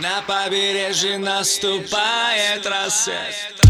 На побережье наступает рассвет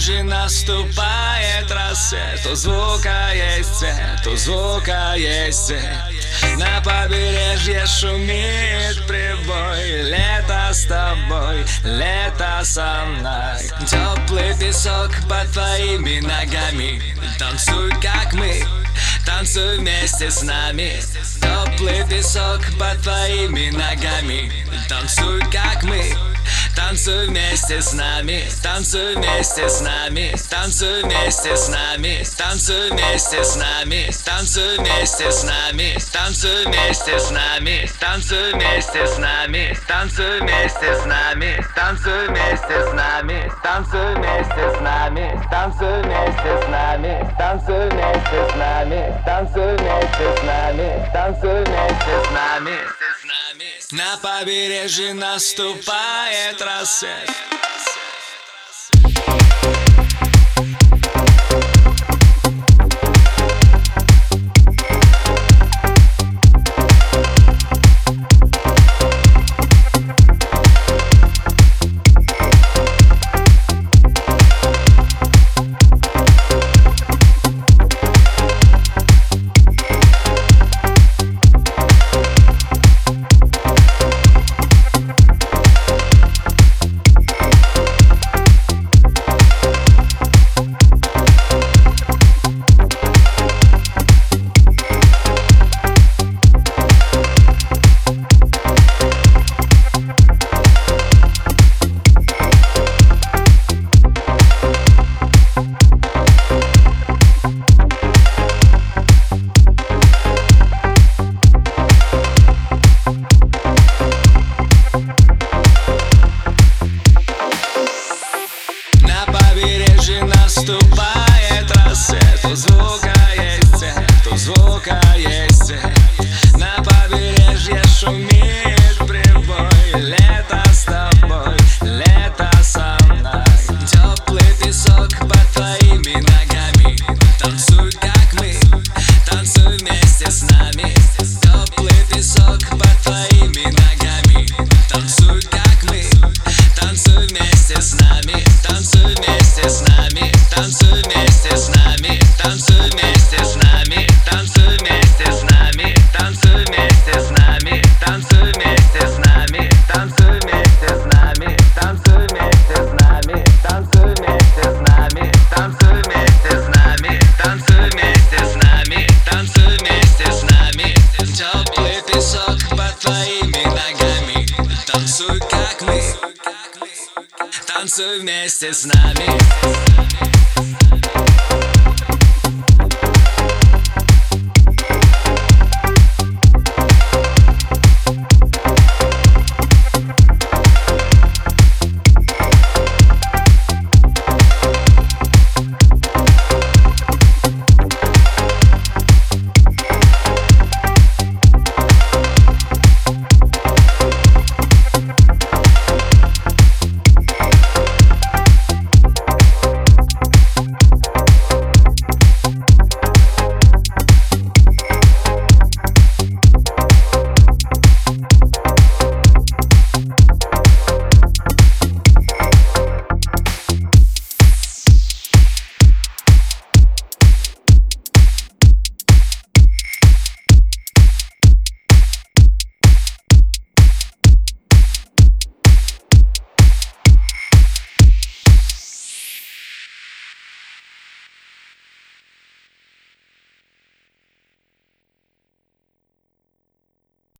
побережье наступает рассвет. У звука есть цвет, у звука есть цвет На побережье шумит прибой. Лето с тобой, лето со мной. Теплый песок под твоими ногами. Танцуй, как мы, танцуй вместе с нами. Теплый песок под твоими ногами. Танцуй, как мы Танцуй вместе с нами, танцуй вместе с нами, танцуй вместе с нами, танцуй вместе с нами, танцуй вместе с нами, танцуй вместе с нами, танцуй вместе с нами, танцуй вместе с нами, танцуй вместе с нами, танцуй вместе с нами, танцуй вместе с нами, танцуй вместе с нами, танцуй вместе с нами, танцуй вместе с нами. На побережье наступает рассвет танцуй вместе с нами.